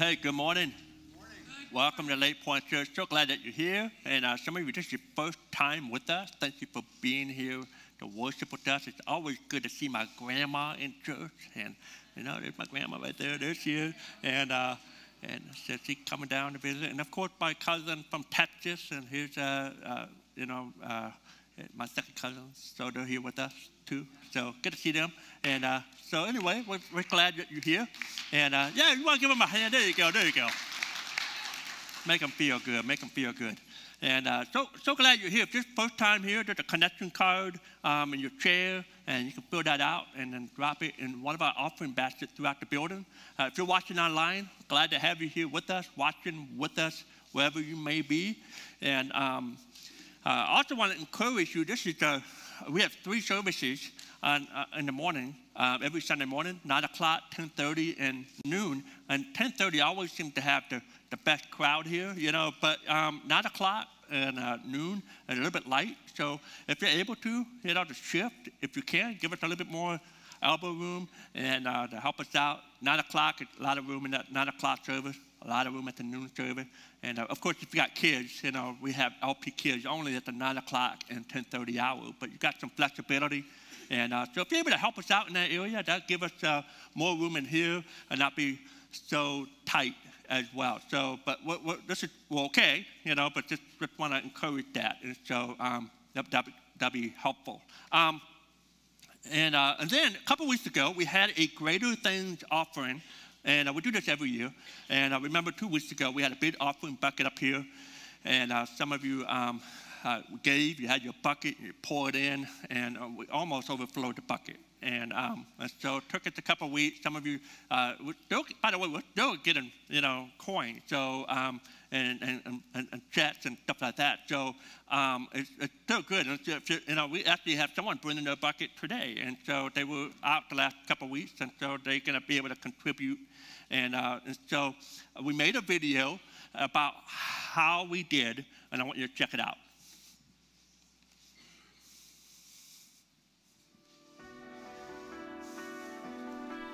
hey, good morning. Welcome to Lake Point Church. So glad that you're here. And uh, some of you, this is your first time with us. Thank you for being here to worship with us. It's always good to see my grandma in church. And, you know, there's my grandma right there this year. And, uh, and so she's coming down to visit. And, of course, my cousin from Texas. And here's, uh, uh, you know, uh, my second cousin. So they're here with us, too. So good to see them. And uh, so anyway, we're, we're, glad that you're here. And uh, yeah, you want to give them a hand? There you go. There you go. Make them feel good. Make them feel good. And uh, so, so glad you're here. If this first time here, there's a connection card um, in your chair, and you can fill that out and then drop it in one of our offering baskets throughout the building. Uh, if you're watching online, glad to have you here with us, watching with us wherever you may be. And um, uh, I also want to encourage you. This is the, we have three services on, uh, in the morning, uh, every Sunday morning, 9 o'clock, 10.30, and noon. And 10.30 always seems to have the, the best crowd here, you know, but um, 9 o'clock and uh, noon, and a little bit light. So if you're able to, you know, to shift, if you can, give us a little bit more elbow room and uh, to help us out. 9 o'clock, a lot of room in that 9 o'clock service, a lot of room at the noon service. And uh, of course, if you got kids, you know, we have LP kids only at the 9 o'clock and 10.30 hour, but you got some flexibility and uh, so if you're able to help us out in that area, that'll give us uh, more room in here and not be so tight as well. So, but we're, we're, this is okay, you know, but just, just want to encourage that. And so um, that, that, that'd be helpful. Um, and, uh, and then a couple weeks ago, we had a Greater Things offering. And uh, we do this every year. And I remember two weeks ago, we had a big offering bucket up here. And uh, some of you um, uh, gave. You had your bucket, you pour it in, and uh, we almost overflowed the bucket. And, um, and so it took us a couple of weeks. Some of you, uh, by the way, we're still getting, you know, coins. So, um, and, and, and, and, checks and stuff like that. So um, it's, it's, still good. And you know, we actually have someone bringing their bucket today. And so they were out the last couple of weeks, and so they're going to be able to contribute. And, uh, and so we made a video about how we did, and I want you to check it out.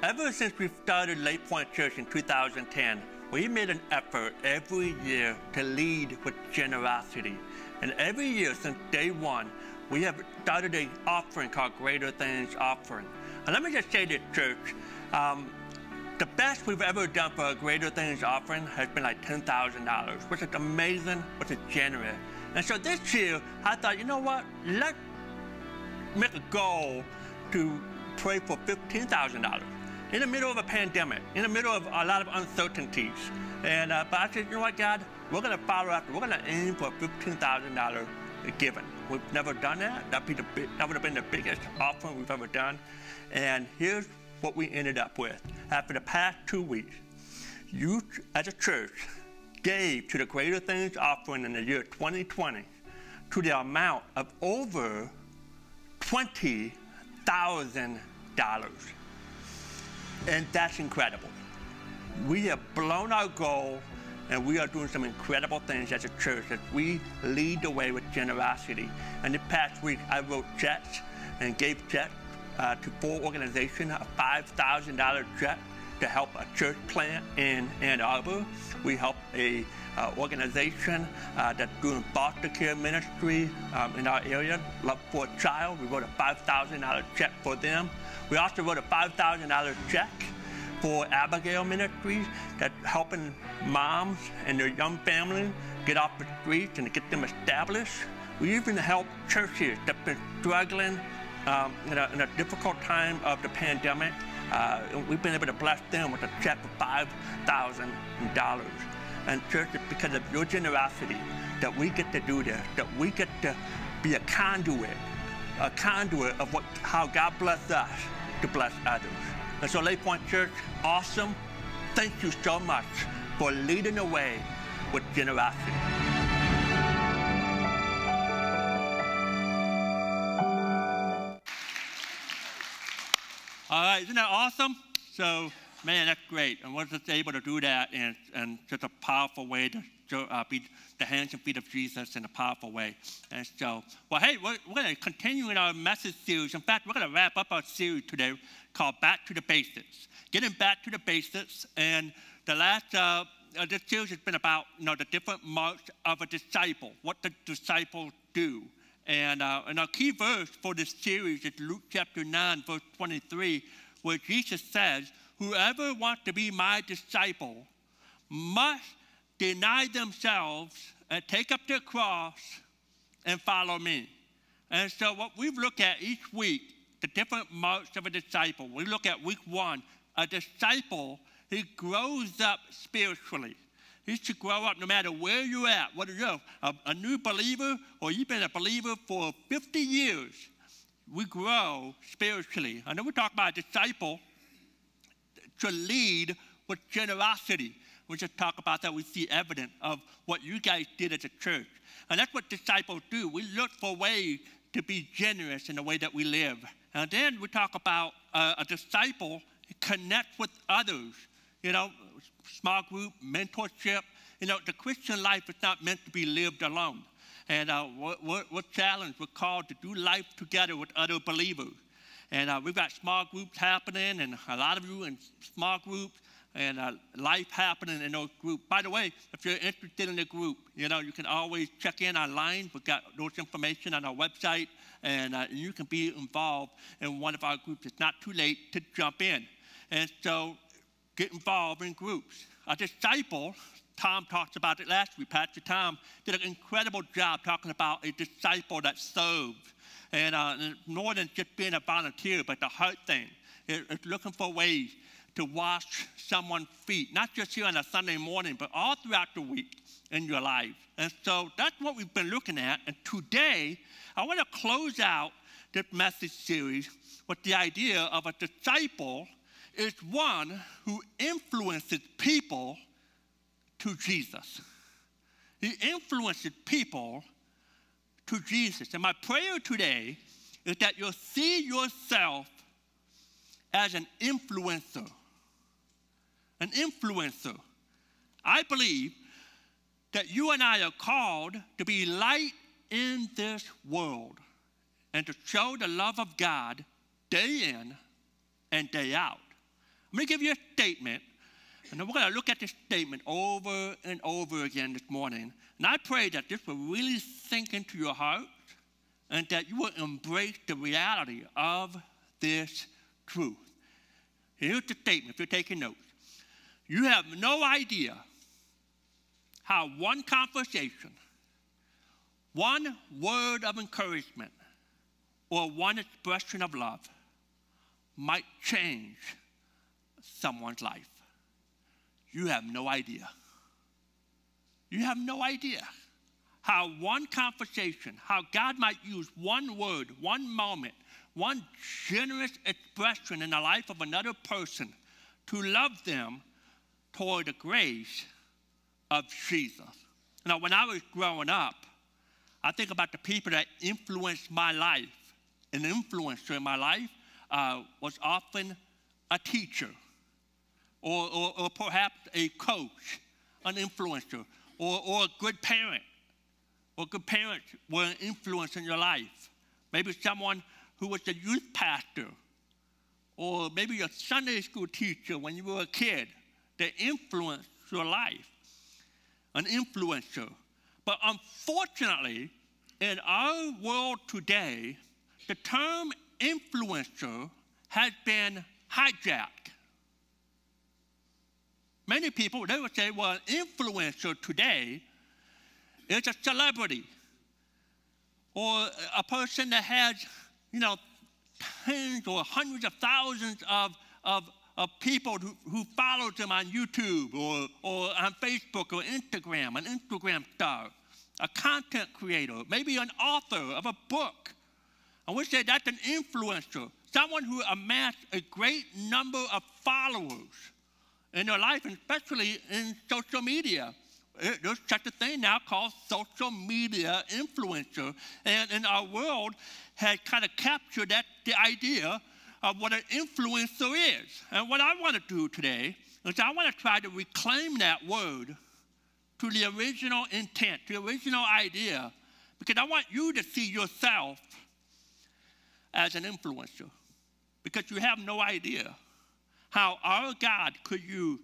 Ever since we started Lake Point Church in 2010, we made an effort every year to lead with generosity. And every year since day one, we have started an offering called Greater Things Offering. And let me just say this, church, um, the best we've ever done for a Greater Things offering has been like $10,000, which is amazing, which is generous. And so this year, I thought, you know what? Let's make a goal to pray for $15,000 in the middle of a pandemic, in the middle of a lot of uncertainties. And uh, but I said, you know what, God, we're going to follow up. We're going to aim for $15,000 given. We've never done that. That'd be the that would have been the biggest offering we've ever done. And here's what we ended up with. After the past two weeks, you as a church gave to the Greater Things offering in the year 2020 to the amount of over $20,000. And that's incredible. We have blown our goal and we are doing some incredible things as a church as we lead the way with generosity. And the past week, I wrote checks and gave checks uh, to four organizations, a $5,000 check to help a church plant in Ann Arbor. We help a uh, organization uh, that's doing foster care ministry um, in our area, Love for a Child. We wrote a $5,000 check for them. We also wrote a $5,000 check for Abigail Ministries that's helping moms and their young families get off the streets and get them established. We even help churches that have been struggling um, in, a, in, a, difficult time of the pandemic. Uh, we've been able to bless them with a check for $5,000. And church, it's because of your generosity that we get to do this, that we get to be a conduit, a conduit of what, how God blessed us to bless others. And so, Lake Point Church, awesome. Thank you so much for leading the way with generosity. All right, isn't that awesome? So, man, that's great. And we're just able to do that in, in such a powerful way to uh, be the hands and feet of Jesus in a powerful way. And so, well, hey, we're, we're going to continue in our message series. In fact, we're going to wrap up our series today called Back to the Basics. Getting back to the basics. And the last uh, uh, this series has been about you know the different marks of a disciple, what the disciples do. And, uh, and our key verse for this series is Luke chapter 9, verse 23, where Jesus says, Whoever wants to be my disciple must deny themselves and take up their cross and follow me. And so, what we've looked at each week, the different marks of a disciple. We look at week one, a disciple, he grows up spiritually. He to grow up no matter where you're at, whether you're a, a new believer or you've been a believer for 50 years. We grow spiritually. I know we talk about a disciple to lead with generosity. We just talk about that. We see evidence of what you guys did as a church. And that's what disciples do. We look for ways to be generous in the way that we live. And then we talk about uh, a disciple connect with others. You know, small group, mentorship. You know, the Christian life is not meant to be lived alone. And uh, we're, we're, challenged, we're called to do life together with other believers. And uh, we've got small groups happening, and a lot of you in small groups, and uh, life happening in those groups. By the way, if you're interested in a group, you know, you can always check in online. We've got those information on our website, and uh, you can be involved in one of our groups. It's not too late to jump in. And so get involved in groups. A disciple, Tom talked about it last week, Pastor Tom did an incredible job talking about a disciple that serves. And uh, more than just being a volunteer, but the heart thing. it's looking for ways to wash someone's feet, not just here on a Sunday morning, but all throughout the week in your life. And so that's what we've been looking at. And today, I want to close out this message series with the idea of a disciple is one who influences people to Jesus. He influences people to Jesus. And my prayer today is that you'll see yourself as an influencer. An influencer. I believe that you and I are called to be light in this world and to show the love of God day in and day out. I'm going to give you a statement, and then we're going to look at this statement over and over again this morning. And I pray that this will really sink into your heart and that you will embrace the reality of this truth. Here's the statement if you're taking notes. You have no idea how one conversation, one word of encouragement, or one expression of love might change someone's life. You have no idea. You have no idea how one conversation, how God might use one word, one moment, one generous expression in the life of another person to love them toward the grace of Jesus. Now, when I was growing up, I think about the people that influenced my life. An influencer in my life uh, was often a teacher or, or, or perhaps a coach, an influencer, or, or a good parent, or good parents were an influence in your life. Maybe someone who was a youth pastor, or maybe a Sunday school teacher when you were a kid that influenced your life. An influencer. But unfortunately, in our world today, the term influencer has been hijacked Many people, they would say, well, an influencer today is a celebrity or a person that has, you know, tens or hundreds of thousands of, of, of people who, who follow them on YouTube or, or on Facebook or Instagram, an Instagram star, a content creator, maybe an author of a book. I would say that's an influencer, someone who amassed a great number of followers in their life, and especially in social media. There's such a thing now called social media influencer. And, and our world has kind of captured that the idea of what an influencer is. And what I want to do today is I want to try to reclaim that word to the original intent, the original idea, because I want you to see yourself as an influencer, because you have no idea how our God could use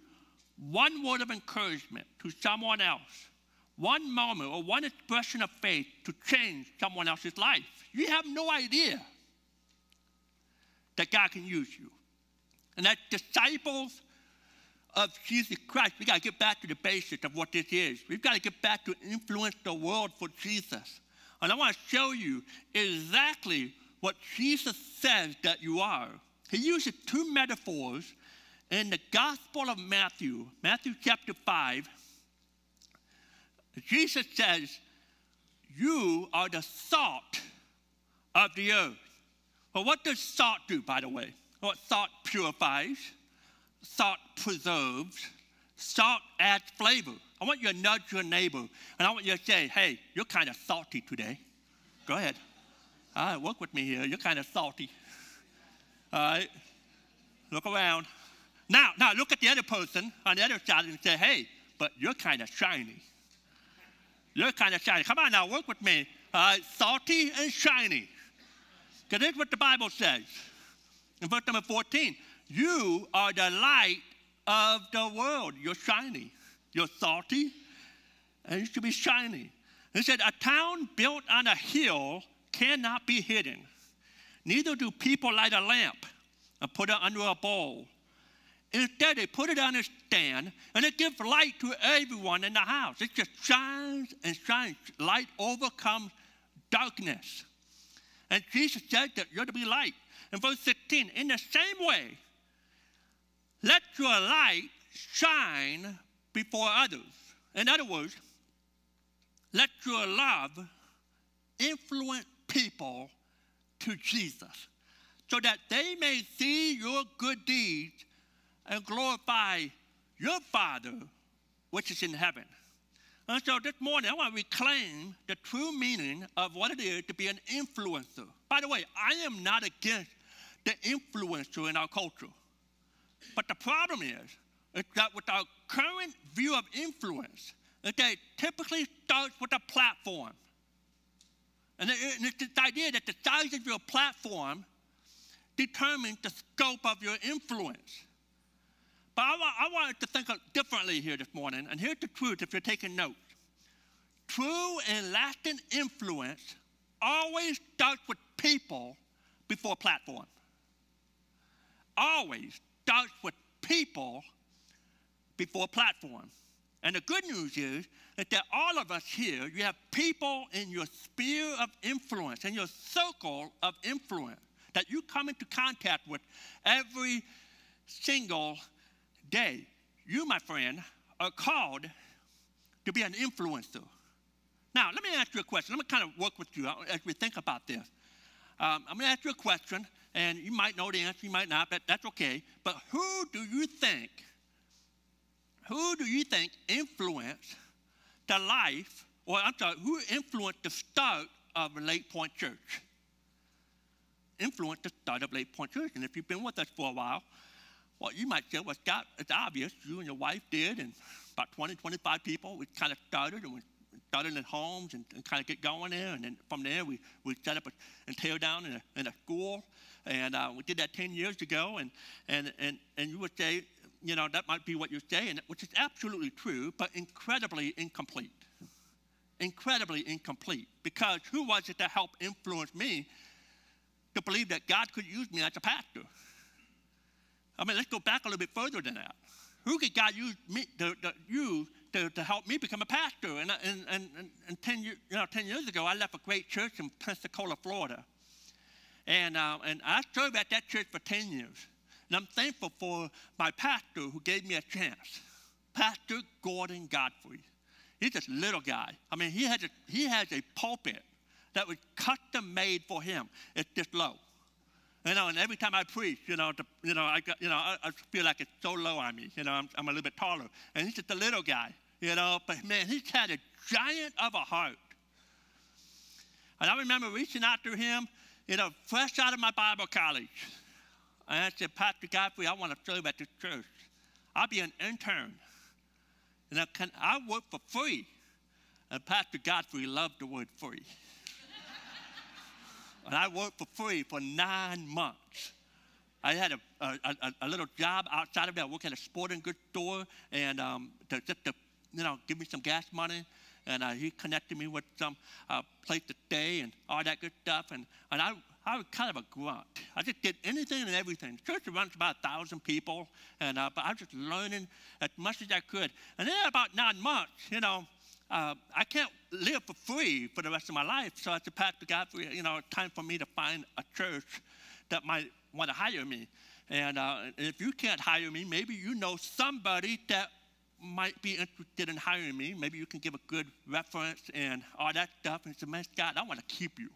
one word of encouragement to someone else, one moment or one expression of faith to change someone else's life, you have no idea that God can use you. And that disciples of Jesus Christ, we got to get back to the basics of what this is. We've got to get back to influence the world for Jesus. And I want to show you exactly what Jesus says that you are. He uses two metaphors in the Gospel of Matthew, Matthew chapter 5. Jesus says, You are the salt of the earth. Well, what does salt do, by the way? What salt purifies, salt preserves, salt adds flavor. I want you to nudge your neighbor and I want you to say, Hey, you're kind of salty today. Go ahead. All right, work with me here. You're kind of salty. All right. Look around. Now, now look at the other person on the other side and say, hey, but you're kind of shiny. You're kind of shiny. Come on now, work with me. All right, salty and shiny. Because that's what the Bible says. In verse number 14, you are the light of the world. You're shiny. You're salty, and you should be shiny. He said, A town built on a hill cannot be hidden. Neither do people light a lamp and put it under a bowl. Instead, they put it on a stand and it gives light to everyone in the house. It just shines and shines. Light overcomes darkness. And Jesus said that you're to be light. In verse 16, in the same way, let your light shine before others. In other words, let your love influence people to Jesus so that they may see your good deeds and glorify your Father which is in heaven. And so this morning, I want to reclaim the true meaning of what it is to be an influencer. By the way, I am not against the influencer in our culture. But the problem is, is that with our current view of influence, it typically starts with a platform. And it's this idea that the size of your platform determines the scope of your influence. But I, I wanted to think differently here this morning, and here's the truth if you're taking notes. True and lasting influence always starts with people before platform. Always starts with people before platform. And the good news is that that all of us here, you have people in your sphere of influence, in your circle of influence, that you come into contact with every single day. You, my friend, are called to be an influencer. Now, let me ask you a question. Let me kind of work with you as we think about this. Um, I'm going to ask you a question, and you might know the answer, you might not, but that's okay. But who do you think who do you think influenced the life, or I'm sorry, who influenced the start of Lake Point Church? Influenced the start of Lake Point Church. And if you've been with us for a while, well, you might say, well, Scott, it's obvious. You and your wife did, and about 20, 25 people. We kind of started, and we started in homes and, and kind of get going there. And then from there, we, we set up a, and tear down in a, in a school. And uh, we did that 10 years ago. And, and, and, and you would say, you know, that might be what you're saying, which is absolutely true, but incredibly incomplete. Incredibly incomplete. Because who was it that helped influence me to believe that God could use me as a pastor? I mean, let's go back a little bit further than that. Who could God use me to, to use to, to help me become a pastor? And, and, and, and 10, year, you know, 10 years ago, I left a great church in Pensacola, Florida. And, uh, and I served at that church for 10 years. And I'm thankful for my pastor who gave me a chance. Pastor Gordon Godfrey. He's this little guy. I mean, he has a, he has a pulpit that was custom made for him. It's this low. You know, and every time I preach, you know, the, you know, I got, you know, I, I, feel like it's so low on me. You know, I'm, I'm a little bit taller, and he's just a little guy. You know, but man, he's had a giant of a heart. And I remember reaching out to him, you know, fresh out of my Bible college. And I said, Pastor Godfrey, I want to serve at this church. I'll be an intern. And I, can, I work for free. And Pastor Godfrey loved the word free. and I worked for free for nine months. I had a, a, a, a little job outside of that. I worked at a sporting goods store and um, to, just to, you know, give me some gas money. And uh, he connected me with some uh, place to stay and all that good stuff. And, and I, I was kind of a grunt. I just did anything and everything. The church runs about a thousand people, and uh, but I was just learning as much as I could. And then about nine months, you know, uh, I can't live for free for the rest of my life. So I said, Pastor Godfrey, you know, time for me to find a church that might want to hire me. And uh, if you can't hire me, maybe you know somebody that might be interested in hiring me. Maybe you can give a good reference and all that stuff. And he said, man, Scott, I want to keep you.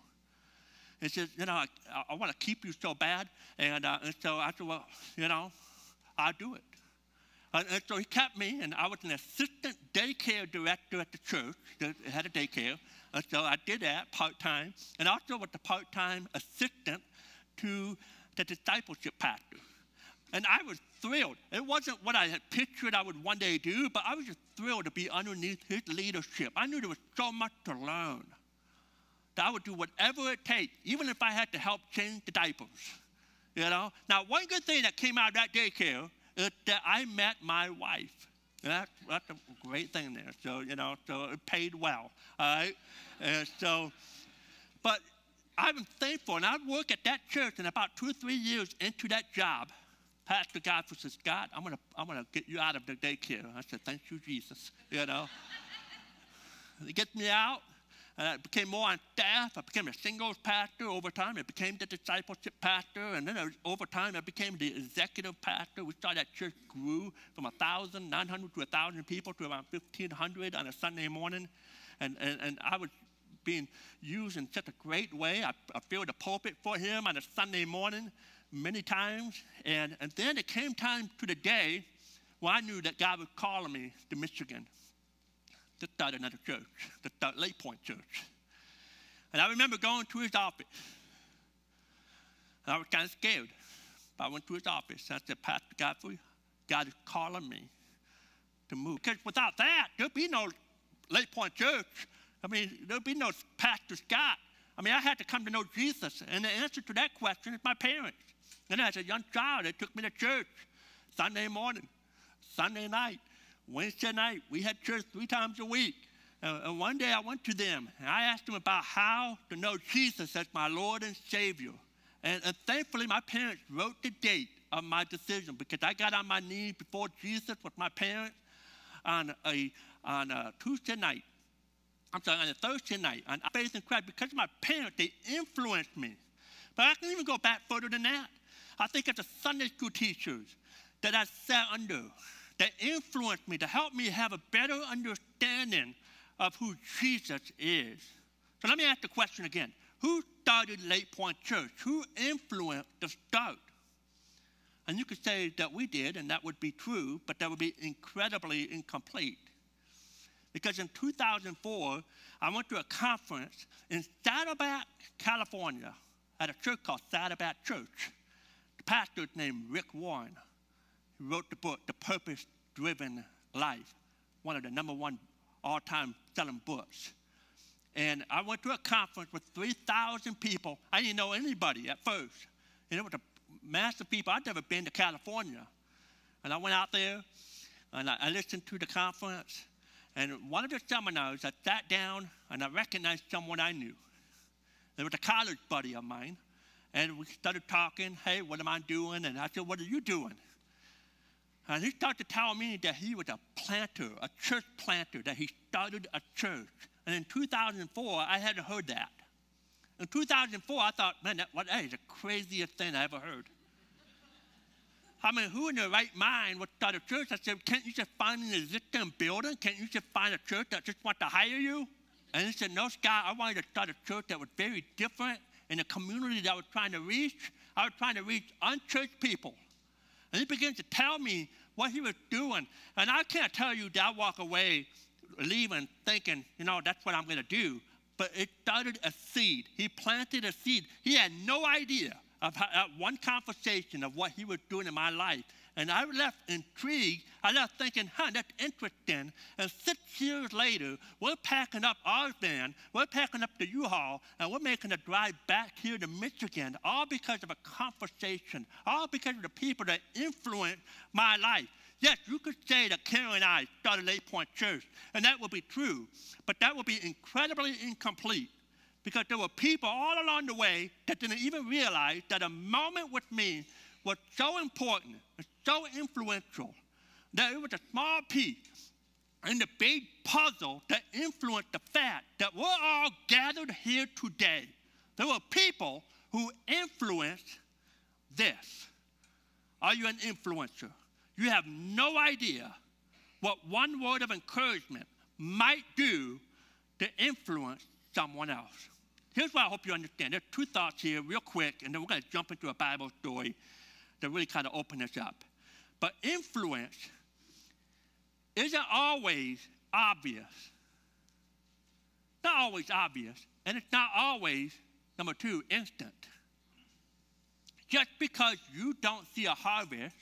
He says, you know, I, I want to keep you so bad. And, uh, and so I said, well, you know, I'll do it. And, and, so he kept me, and I was an assistant daycare director at the church that had a daycare. And so I did that part time, and also was the part time assistant to the discipleship pastor. And I was thrilled. It wasn't what I had pictured I would one day do, but I was just thrilled to be underneath his leadership. I knew there was so much to learn that I would do whatever it takes, even if I had to help change the diapers. You know? Now, one good thing that came out of that daycare is that I met my wife. That's, that's a great thing there. So, you know, so it paid well. All right? And so, but I'm thankful, and I work at that church, and about two or three years into that job, Pastor Godfrey says, God, I'm gonna, I'm gonna get you out of the daycare. I said, Thank you, Jesus. You know. he gets me out. And I became more on staff. I became a singles pastor over time. I became the discipleship pastor. And then uh, over time, I became the executive pastor. We saw that church grew from 1,900 to 1,000 people to around 1,500 on a Sunday morning. And, and, and I was being used in such a great way. I, I filled the pulpit for him on a Sunday morning many times. And, and then it came time to the day where I knew that God was calling me to Michigan to start another church, to start Lake Point Church. And I remember going to his office. And I was kind of scared. But I went to his office. I said, Pastor Godfrey, God is calling me to move. Because without that, there'd be no Lake Point Church. I mean, there'd be no Pastor Scott. I mean, I had to come to know Jesus. And the answer to that question is my parents. And as a young child, they took me to church Sunday morning, Sunday night, Wednesday night, we had church three times a week. And one day I went to them and I asked them about how to know Jesus as my Lord and Savior. And, and thankfully, my parents wrote the date of my decision because I got on my knees before Jesus with my parents on a, on a Tuesday night. I'm sorry, on a Thursday night on faith in Christ because my parents, they influenced me. But I can even go back further than that. I think as the Sunday school teachers that I sat under, that influenced me to help me have a better understanding of who Jesus is. So let me ask the question again Who started Lake Point Church? Who influenced the start? And you could say that we did, and that would be true, but that would be incredibly incomplete. Because in 2004, I went to a conference in Saddleback, California, at a church called Saddleback Church. The pastor named Rick Warren. Wrote the book, The Purpose Driven Life, one of the number one all time selling books. And I went to a conference with 3,000 people. I didn't know anybody at first. And it was a mass of people. I'd never been to California. And I went out there and I, I listened to the conference. And one of the seminars, I sat down and I recognized someone I knew. There was a college buddy of mine. And we started talking, hey, what am I doing? And I said, what are you doing? And he started to tell me that he was a planter, a church planter, that he started a church. And in 2004, I hadn't heard that. In 2004, I thought, man, that, that is the craziest thing I ever heard. I mean, who in their right mind would start a church? I said, can't you just find an existing building? Can't you just find a church that just wants to hire you? And he said, no, Scott, I wanted to start a church that was very different in the community that I was trying to reach. I was trying to reach unchurched people. And he began to tell me what he was doing. And I can't tell you that I walk away leaving thinking, you know, that's what I'm going to do. But it started a seed. He planted a seed. He had no idea of how, uh, one conversation of what he was doing in my life. And I left intrigued. I left thinking, huh, that's interesting. And six, years later, we're packing up our van, we're packing up the U-Haul, and we're making a drive back here to Michigan, all because of a conversation, all because of the people that influenced my life. Yes, you could say that Karen and I started Lake Point Church, and that would be true, but that would be incredibly incomplete because there were people all along the way that didn't even realize that a moment with me was so important, so influential, that it was a small piece in the big puzzle that influenced the fact that we're all gathered here today. There were people who influenced this. Are you an influencer? You have no idea what one word of encouragement might do to influence someone else. Here's what I hope you understand. There are two thoughts here, real quick, and then we're going to jump into a Bible story to really kind of open this up. But influence isn't always obvious. Not always obvious, and it's not always, number two, instant. Just because you don't see a harvest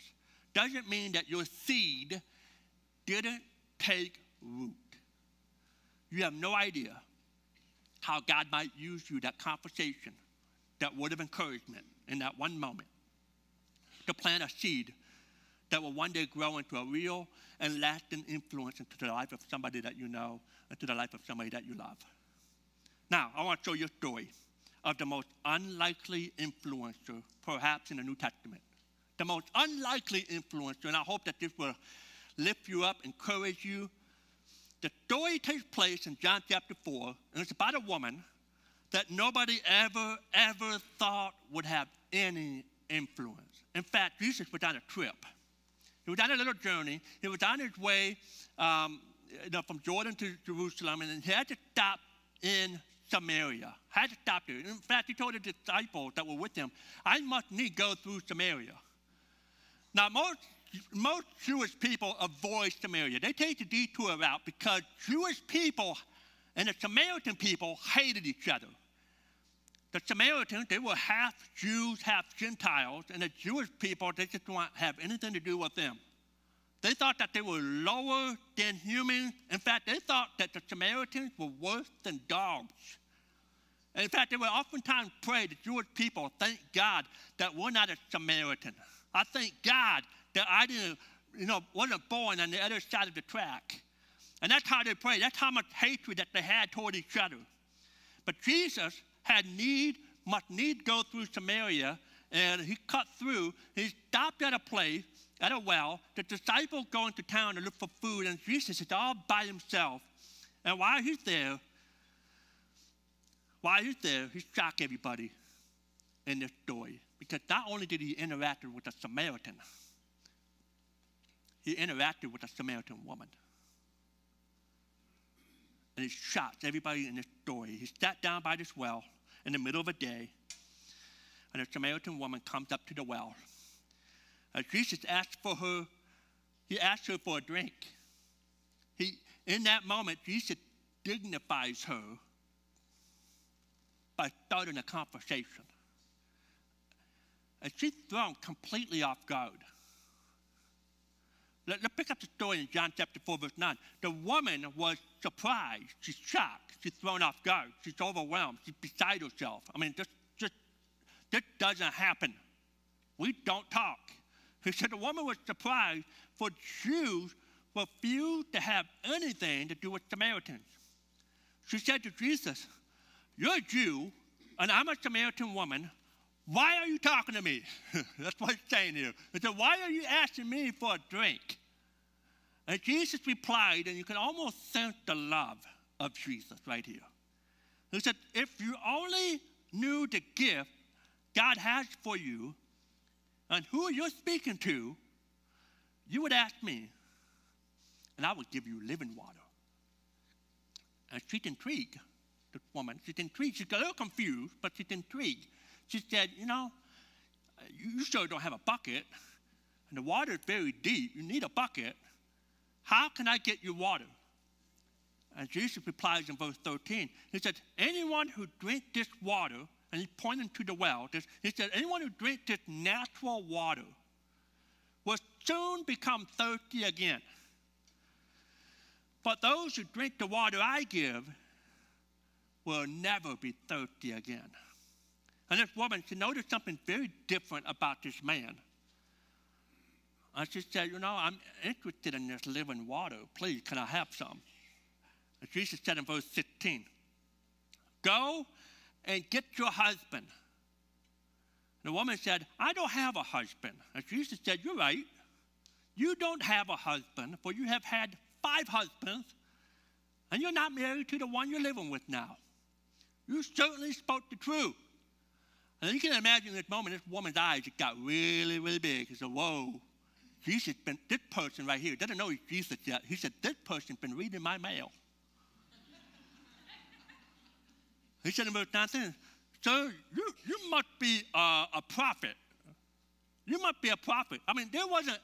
doesn't mean that your seed didn't take root. You have no idea how God might use you, that conversation, that word of encouragement in that one moment, to plant a seed that will one day grow into a real and lasting influence into the life of somebody that you know, into the life of somebody that you love. Now, I want to show you a story of the most unlikely influencer, perhaps in the New Testament the most unlikely influencer, and I hope that this will lift you up, encourage you. The story takes place in John chapter 4, and it's about a woman that nobody ever, ever thought would have any influence. In fact, Jesus was on a trip. He was on a little journey. He was on his way um, you know, from Jordan to Jerusalem, and he had to stop in Samaria. Had to stop there. In fact, he told the disciples that were with him, I must need go through Samaria. Now, most, most Jewish people avoid Samaria. They take the detour route because Jewish people and the Samaritan people hated each other. The Samaritans, they were half Jews, half Gentiles, and the Jewish people, they just don't have anything to do with them. They thought that they were lower than humans. In fact, they thought that the Samaritans were worse than dogs. And in fact, they would oftentimes pray, the Jewish people, thank God that we're not a Samaritan. I thank God that I didn't, you know, wasn't born on the other side of the track. And that's how they prayed. That's how much hatred that they had toward each other. But Jesus had need, must need go through Samaria, and he cut through. He stopped at a place, at a well. The disciples go into town to look for food, and Jesus is all by himself. And while he's there, while he's there, he shocked everybody in this story. Because not only did he interact with a Samaritan, he interacted with a Samaritan woman. And he shocked everybody in this story. He sat down by this well in the middle of a day, and a Samaritan woman comes up to the well. And Jesus asked for her, he asked her for a drink. He, in that moment, Jesus dignifies her by starting a conversation and she's thrown completely off guard. Let, us pick up the story in John chapter 4, verse 9. The woman was surprised. She's shocked. She's thrown off guard. She's overwhelmed. She's beside herself. I mean, just, just, this doesn't happen. We don't talk. He said the woman was surprised, for Jews refused to have anything to do with Samaritans. She said to Jesus, You're a Jew, and I'm a Samaritan woman. Why are you talking to me? That's what he's saying here. He said, Why are you asking me for a drink? And Jesus replied, and you can almost sense the love of Jesus right here. He said, If you only knew the gift God has for you and who you're speaking to, you would ask me, and I would give you living water. And she's intrigued, the woman. She's intrigued. She's a little confused, but she's intrigued. She said, You know, you sure don't have a bucket, and the water is very deep. You need a bucket. How can I get you water? And Jesus replies in verse 13. He said, Anyone who drinks this water, and he's pointing to the well, this, he said, Anyone who drinks this natural water will soon become thirsty again. But those who drink the water I give will never be thirsty again. And this woman, she noticed something very different about this man. And she said, You know, I'm interested in this living water. Please, can I have some? And Jesus said in verse 16, Go and get your husband. And The woman said, I don't have a husband. And Jesus said, You're right. You don't have a husband, for you have had five husbands, and you're not married to the one you're living with now. You certainly spoke the truth. And you can imagine this moment, this woman's eyes just got really, really big. He said, Whoa, Jesus been, this person right here doesn't know Jesus yet. He said, This person's been reading my mail. he said in verse 19, Sir, you, you must be a prophet. You must be a prophet. I mean, there wasn't,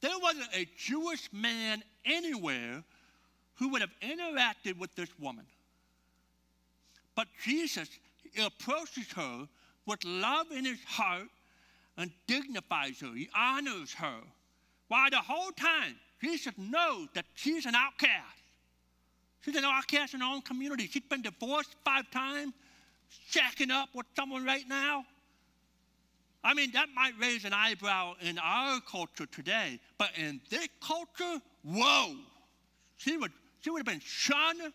there wasn't a Jewish man anywhere who would have interacted with this woman. But Jesus approaches her with love in his heart and dignifies her. He honors her. While the whole time, Jesus knows that she's an outcast. She's an outcast in her own community. She's been divorced five times, shacking up with someone right now. I mean, that might raise an eyebrow in our culture today, but in this culture, whoa, she would, she would have been shunned.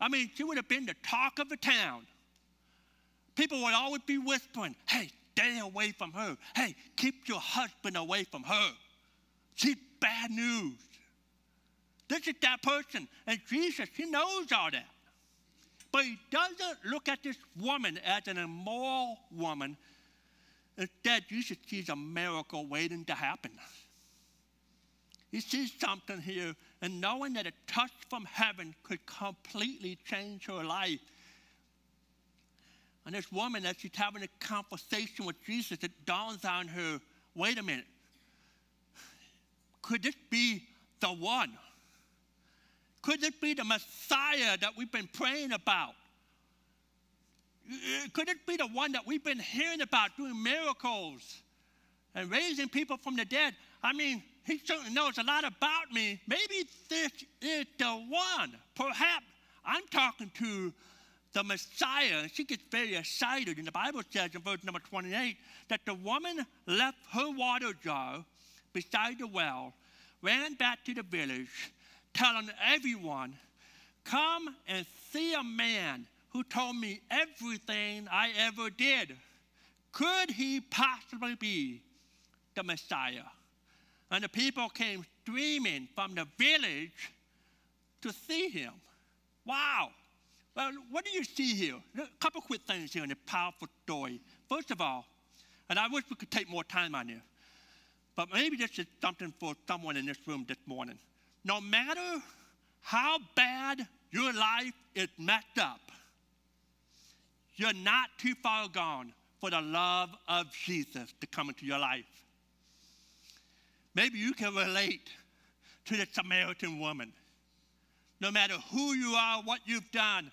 I mean, she would have been the talk of the town. People would always be whispering, hey, stay away from her. Hey, keep your husband away from her. She's bad news. This is that person. And Jesus, he knows all that. But he doesn't look at this woman as an immoral woman. Instead, Jesus sees a miracle waiting to happen. He sees something here, and knowing that a touch from heaven could completely change her life, and this woman, as she's having a conversation with Jesus, it dawns on her wait a minute. Could this be the one? Could this be the Messiah that we've been praying about? Uh, could it be the one that we've been hearing about doing miracles and raising people from the dead? I mean, he certainly knows a lot about me. Maybe this is the one. Perhaps I'm talking to the Messiah, she gets very excited. And the Bible says in verse number 28 that the woman left her water jar beside the well, ran back to the village, telling everyone, Come and see a man who told me everything I ever did. Could he possibly be the Messiah? And the people came streaming from the village to see him. Wow. Well, what do you see here? A couple quick things here in a powerful story. First of all, and I wish we could take more time on this, but maybe this is something for someone in this room this morning. No matter how bad your life is messed up, you're not too far gone for the love of Jesus to come into your life. Maybe you can relate to the Samaritan woman. No matter who you are, what you've done,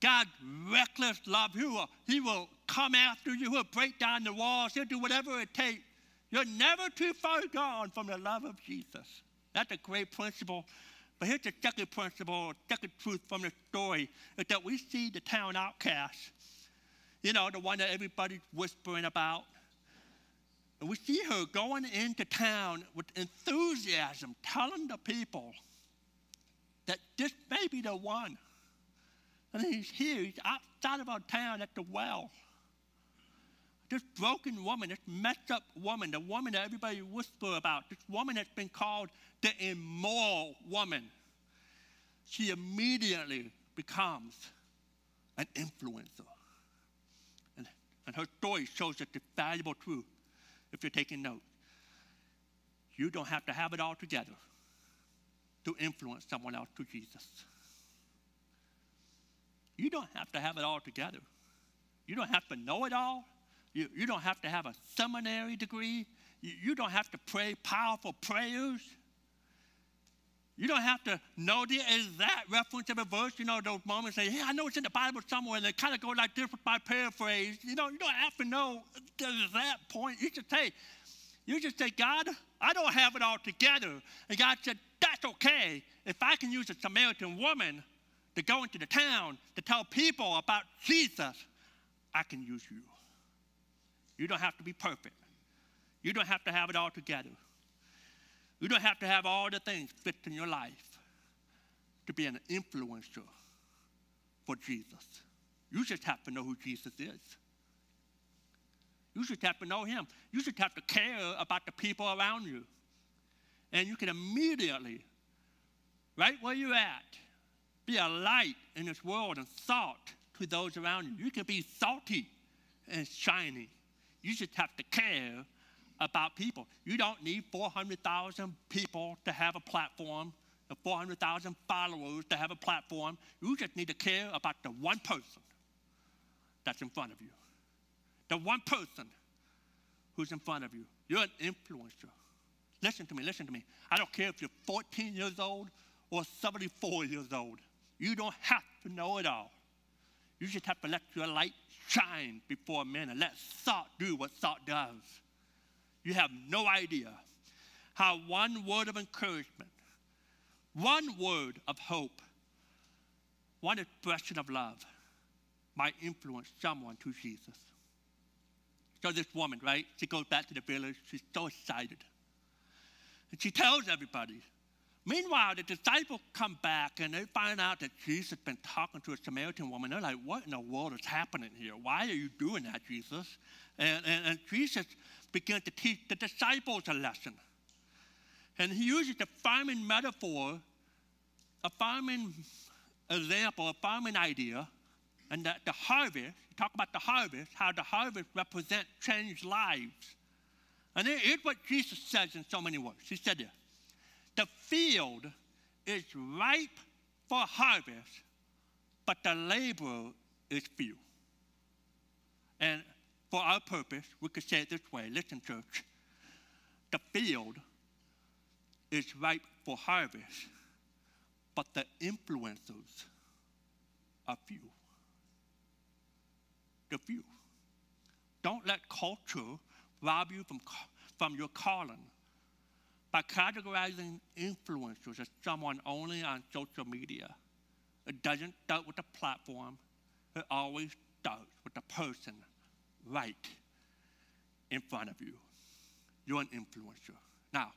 God's reckless love, he will, he will come after you, he'll break down the walls, he'll do whatever it takes. You're never too far gone from the love of Jesus. That's a great principle. But here's the second principle, second truth from the story, is that we see the town outcast. You know, the one that everybody's whispering about. And we see her going into town with enthusiasm, telling the people that this may be the one. And he's here, he's outside of our town at the well. This broken woman, this messed up woman, the woman that everybody whisper about, this woman that's been called the immoral woman, she immediately becomes an influencer. And, and her story shows us the valuable truth if you're taking notes. You don't have to have it all together to influence someone else to Jesus. You don't have to have it all together. You don't have to know it all. You, you don't have to have a seminary degree. You, you don't have to pray powerful prayers. You don't have to know the exact reference of a verse. You know, those moments say, hey, I know it's in the Bible somewhere, and they kind of go like this my paraphrase. You know, you don't have to know the exact point. You should say, You just say, God, I don't have it all together. And God said, That's okay. If I can use a Samaritan woman to go into the town to tell people about Jesus, I can use you. You don't have to be perfect. You don't have to have it all together. You don't have to have all the things fit in your life to be an influencer for Jesus. You just have to know who Jesus is. You should have to know him. You should have to care about the people around you. And you can immediately, right where you're at, be a light in this world and salt to those around you. You can be salty and shiny. You just have to care about people. You don't need 400,000 people to have a platform, or 400,000 followers to have a platform. You just need to care about the one person that's in front of you. The one person who's in front of you. You're an influencer. Listen to me, listen to me. I don't care if you're 14 years old or 74 years old. You don't have to know it all. You just have to let your light shine before men and let thought do what thought does. You have no idea how one word of encouragement, one word of hope, one expression of love might influence someone to Jesus. So this woman, right, she goes back to the village. She's so excited. And she tells everybody. Meanwhile, the disciples come back and they find out that Jesus has been talking to a Samaritan woman. They're like, what in the world is happening here? Why are you doing that, Jesus? And, and, and Jesus begins to teach the disciples a lesson. And he uses the farming metaphor, a farming example, a farming idea, and the, the harvest, talk about the harvest, how the harvest represents changed lives. And here's what Jesus says in so many words. He said this The field is ripe for harvest, but the laborer is few. And for our purpose, we could say it this way listen, church. The field is ripe for harvest, but the influencers are few the few. Don't let culture rob you from, from your calling by categorizing influencers as someone only on social media. It doesn't start with the platform, it always starts with the person right in front of you. You're an influencer. Now,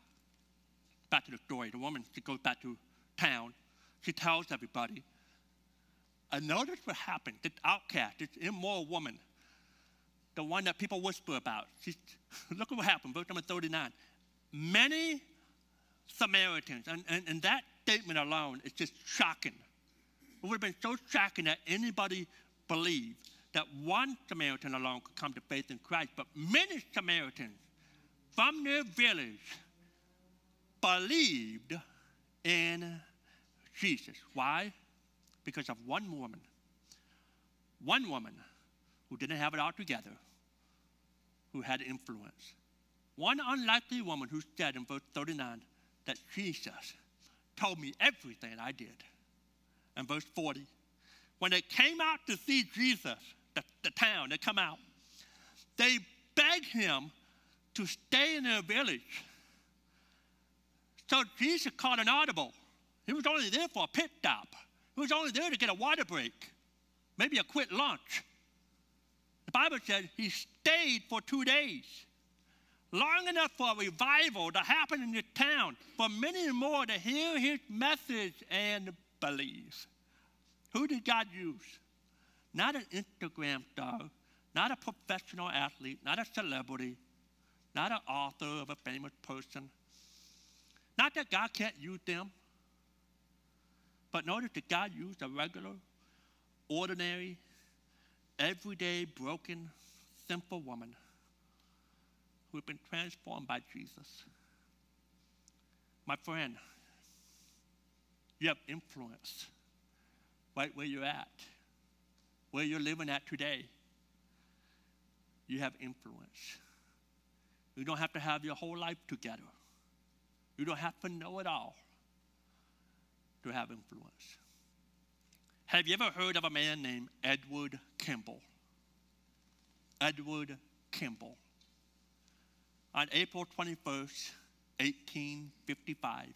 back to the story. The woman, she goes back to town. She tells everybody I noticed what happened. This outcast, this immoral woman, the one that people whisper about. She's, look at what happened, verse number 39. Many Samaritans, and, and, and that statement alone is just shocking. It would have been so shocking that anybody believed that one Samaritan alone could come to faith in Christ, but many Samaritans from their village believed in Jesus. Why? because of one woman. One woman who didn't have it all together, who had influence. One unlikely woman who said in verse 39 that Jesus told me everything I did. And verse 40, when they came out to see Jesus, the, the town, they come out, they begged him to stay in their village. So Jesus called an audible. He was only there for a pit stop. He was only there to get a water break, maybe a quick lunch. The Bible said he stayed for two days, long enough for a revival to happen in the town, for many more to hear his message and believe. Who did God use? Not an Instagram star, not a professional athlete, not a celebrity, not an author of a famous person. Not that God can't use them. But notice that God used a regular, ordinary, everyday, broken, simple woman who had been transformed by Jesus. My friend, you have influence right where you're at, where you're living at today. You have influence. You don't have to have your whole life together. You don't have to know it all to have influence. Have you ever heard of a man named Edward Kimball? Edward Kimball. On April 21st, 1855,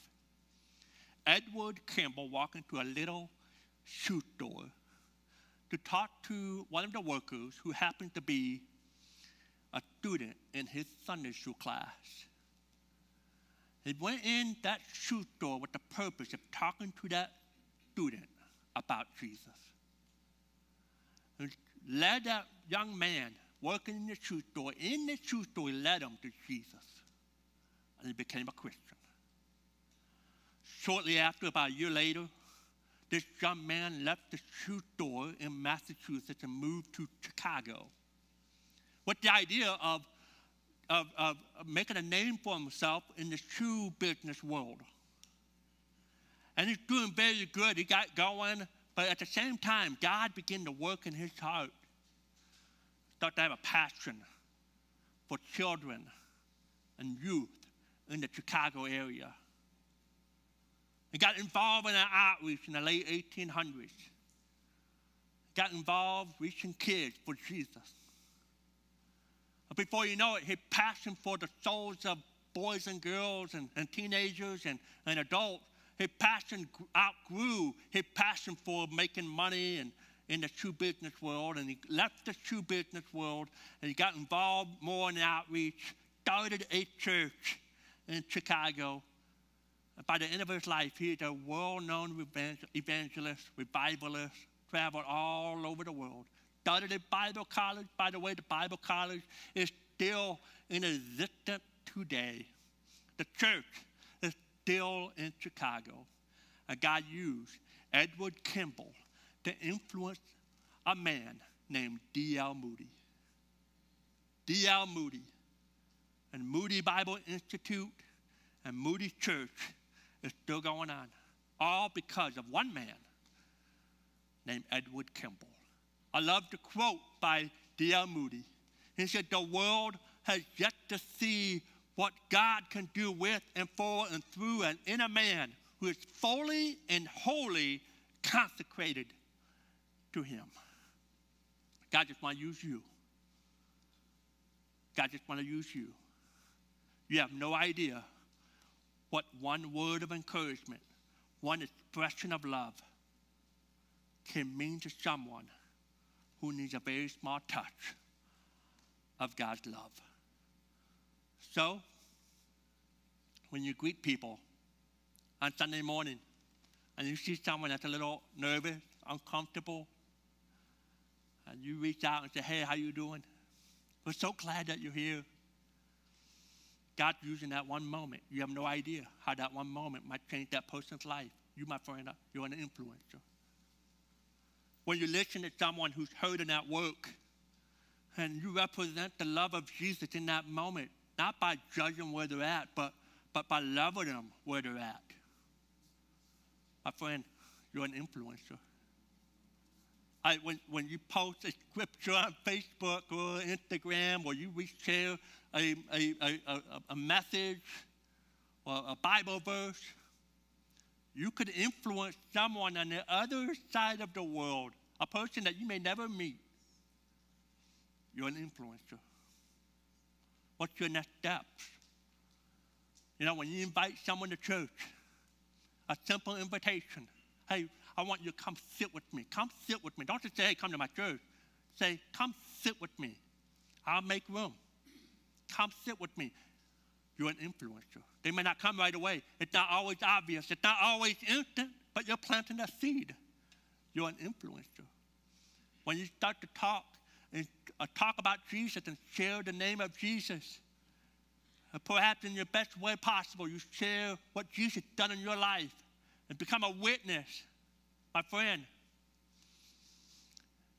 Edward Kimball walked into a little shoe store to talk to one of the workers who happened to be a student in his Sunday school class. He went in that shoe store with the purpose of talking to that student about Jesus. He led that young man working in the shoe store, in the shoe store, led him to Jesus. And he became a Christian. Shortly after, about a year later, this young man left the shoe store in Massachusetts and moved to Chicago with the idea of, of, of making a name for himself in the shoe business world. And he's doing very good. He got going, but at the same time, God began to work in his heart. Start to have a passion for children and youth in the Chicago area. He got involved in an outreach in the late 1800s. Got involved reaching kids for Jesus. But before you know it, his passion for the souls of boys and girls and, and teenagers and, and adults, his passion outgrew his passion for making money and in the shoe business world. And he left the shoe business world and he got involved more in outreach, started a church in Chicago by the end of his life, he is a world known evangelist, revivalist, traveled all over the world. Started a Bible college. By the way, the Bible college is still in existence today. The church is still in Chicago. And God used Edward Kimball to influence a man named D.L. Moody. D.L. Moody and Moody Bible Institute and Moody Church is still going on, all because of one man named Edward Kimball. I love the quote by D.L. Moody. He said, The world has yet to see what God can do with and for and through and in a man who is fully and wholly consecrated to Him. God just want to use you. God just want to use you. You have no idea what one word of encouragement, one expression of love can mean to someone who needs a very small touch of God's love. So, when you greet people on Sunday morning and you see someone that's a little nervous, uncomfortable, and you reach out and say, hey, how you doing? We're so glad that you're here. God's using that one moment. You have no idea how that one moment might change that person's life. You, my friend, you're an influencer. When you listen to someone who's hurting at work and you represent the love of Jesus in that moment, not by judging where they're at, but, but by loving them where they're at. My friend, you're an influencer. I, when, when you post a scripture on Facebook or Instagram or you share a, a, a, a message or a Bible verse, you could influence someone on the other side of the world, a person that you may never meet. You're an influencer. What's your next steps? You know, when you invite someone to church, a simple invitation. Hey, I want you to come sit with me. Come sit with me. Don't just say, hey, come to my church. Say, come sit with me. I'll make room. Come sit with me. You're an influencer. They may not come right away. It's not always obvious. It's not always instant, but you're planting a seed. You're an influencer. When you start to talk and uh, talk about Jesus and share the name of Jesus, uh, perhaps in your best way possible, you share what Jesus done in your life and become a witness. My friend,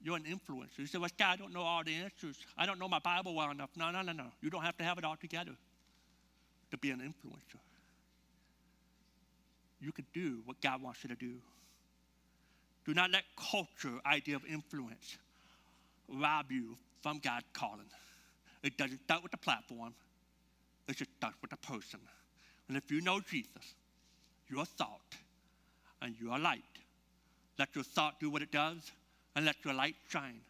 you're an influencer. You say, well, God, I don't know all the answers. I don't know my Bible well enough. No, no, no, no. You don't have to have it all together to be an influencer. You can do what God wants you to do. Do not let culture idea of influence rob you from God's calling. It doesn't start with the platform. It just starts with the person. And if you know Jesus, you're salt and you're light. Let your thought do what it does and let your light shine.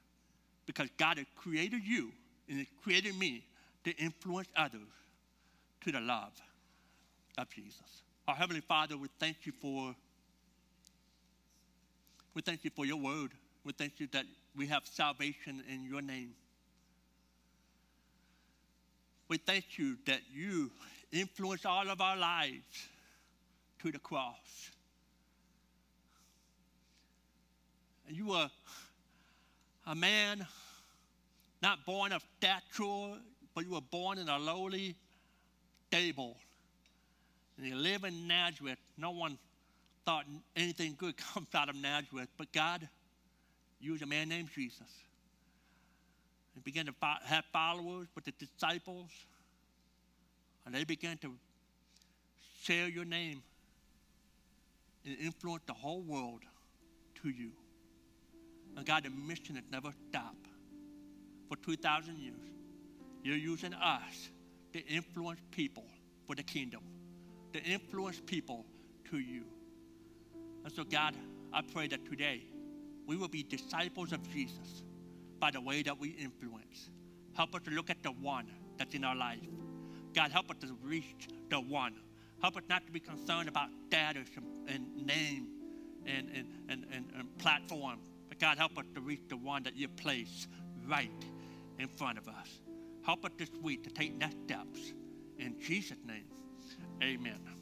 Because God has created you and has created me to influence others to the love of Jesus. Our Heavenly Father, we thank you for we thank you for your word. We thank you that we have salvation in your name. We thank you that you influence all of our lives to the cross. And you were a man not born of stature, but you were born in a lowly stable. And you live in Nazareth. No one thought anything good comes out of Nazareth, but God used a man named Jesus. And began to have followers with the disciples, and they began to share your name and influence the whole world to you. And God, the mission has never stopped. For 2,000 years, you're using us to influence people for the kingdom, to influence people to you. And so, God, I pray that today we will be disciples of Jesus by the way that we influence. Help us to look at the one that's in our life. God, help us to reach the one. Help us not to be concerned about status and, name and, and, and, and, and platform. God, help us to reach the one that you place right in front of us. Help us this week to take next steps. In Jesus' name, amen.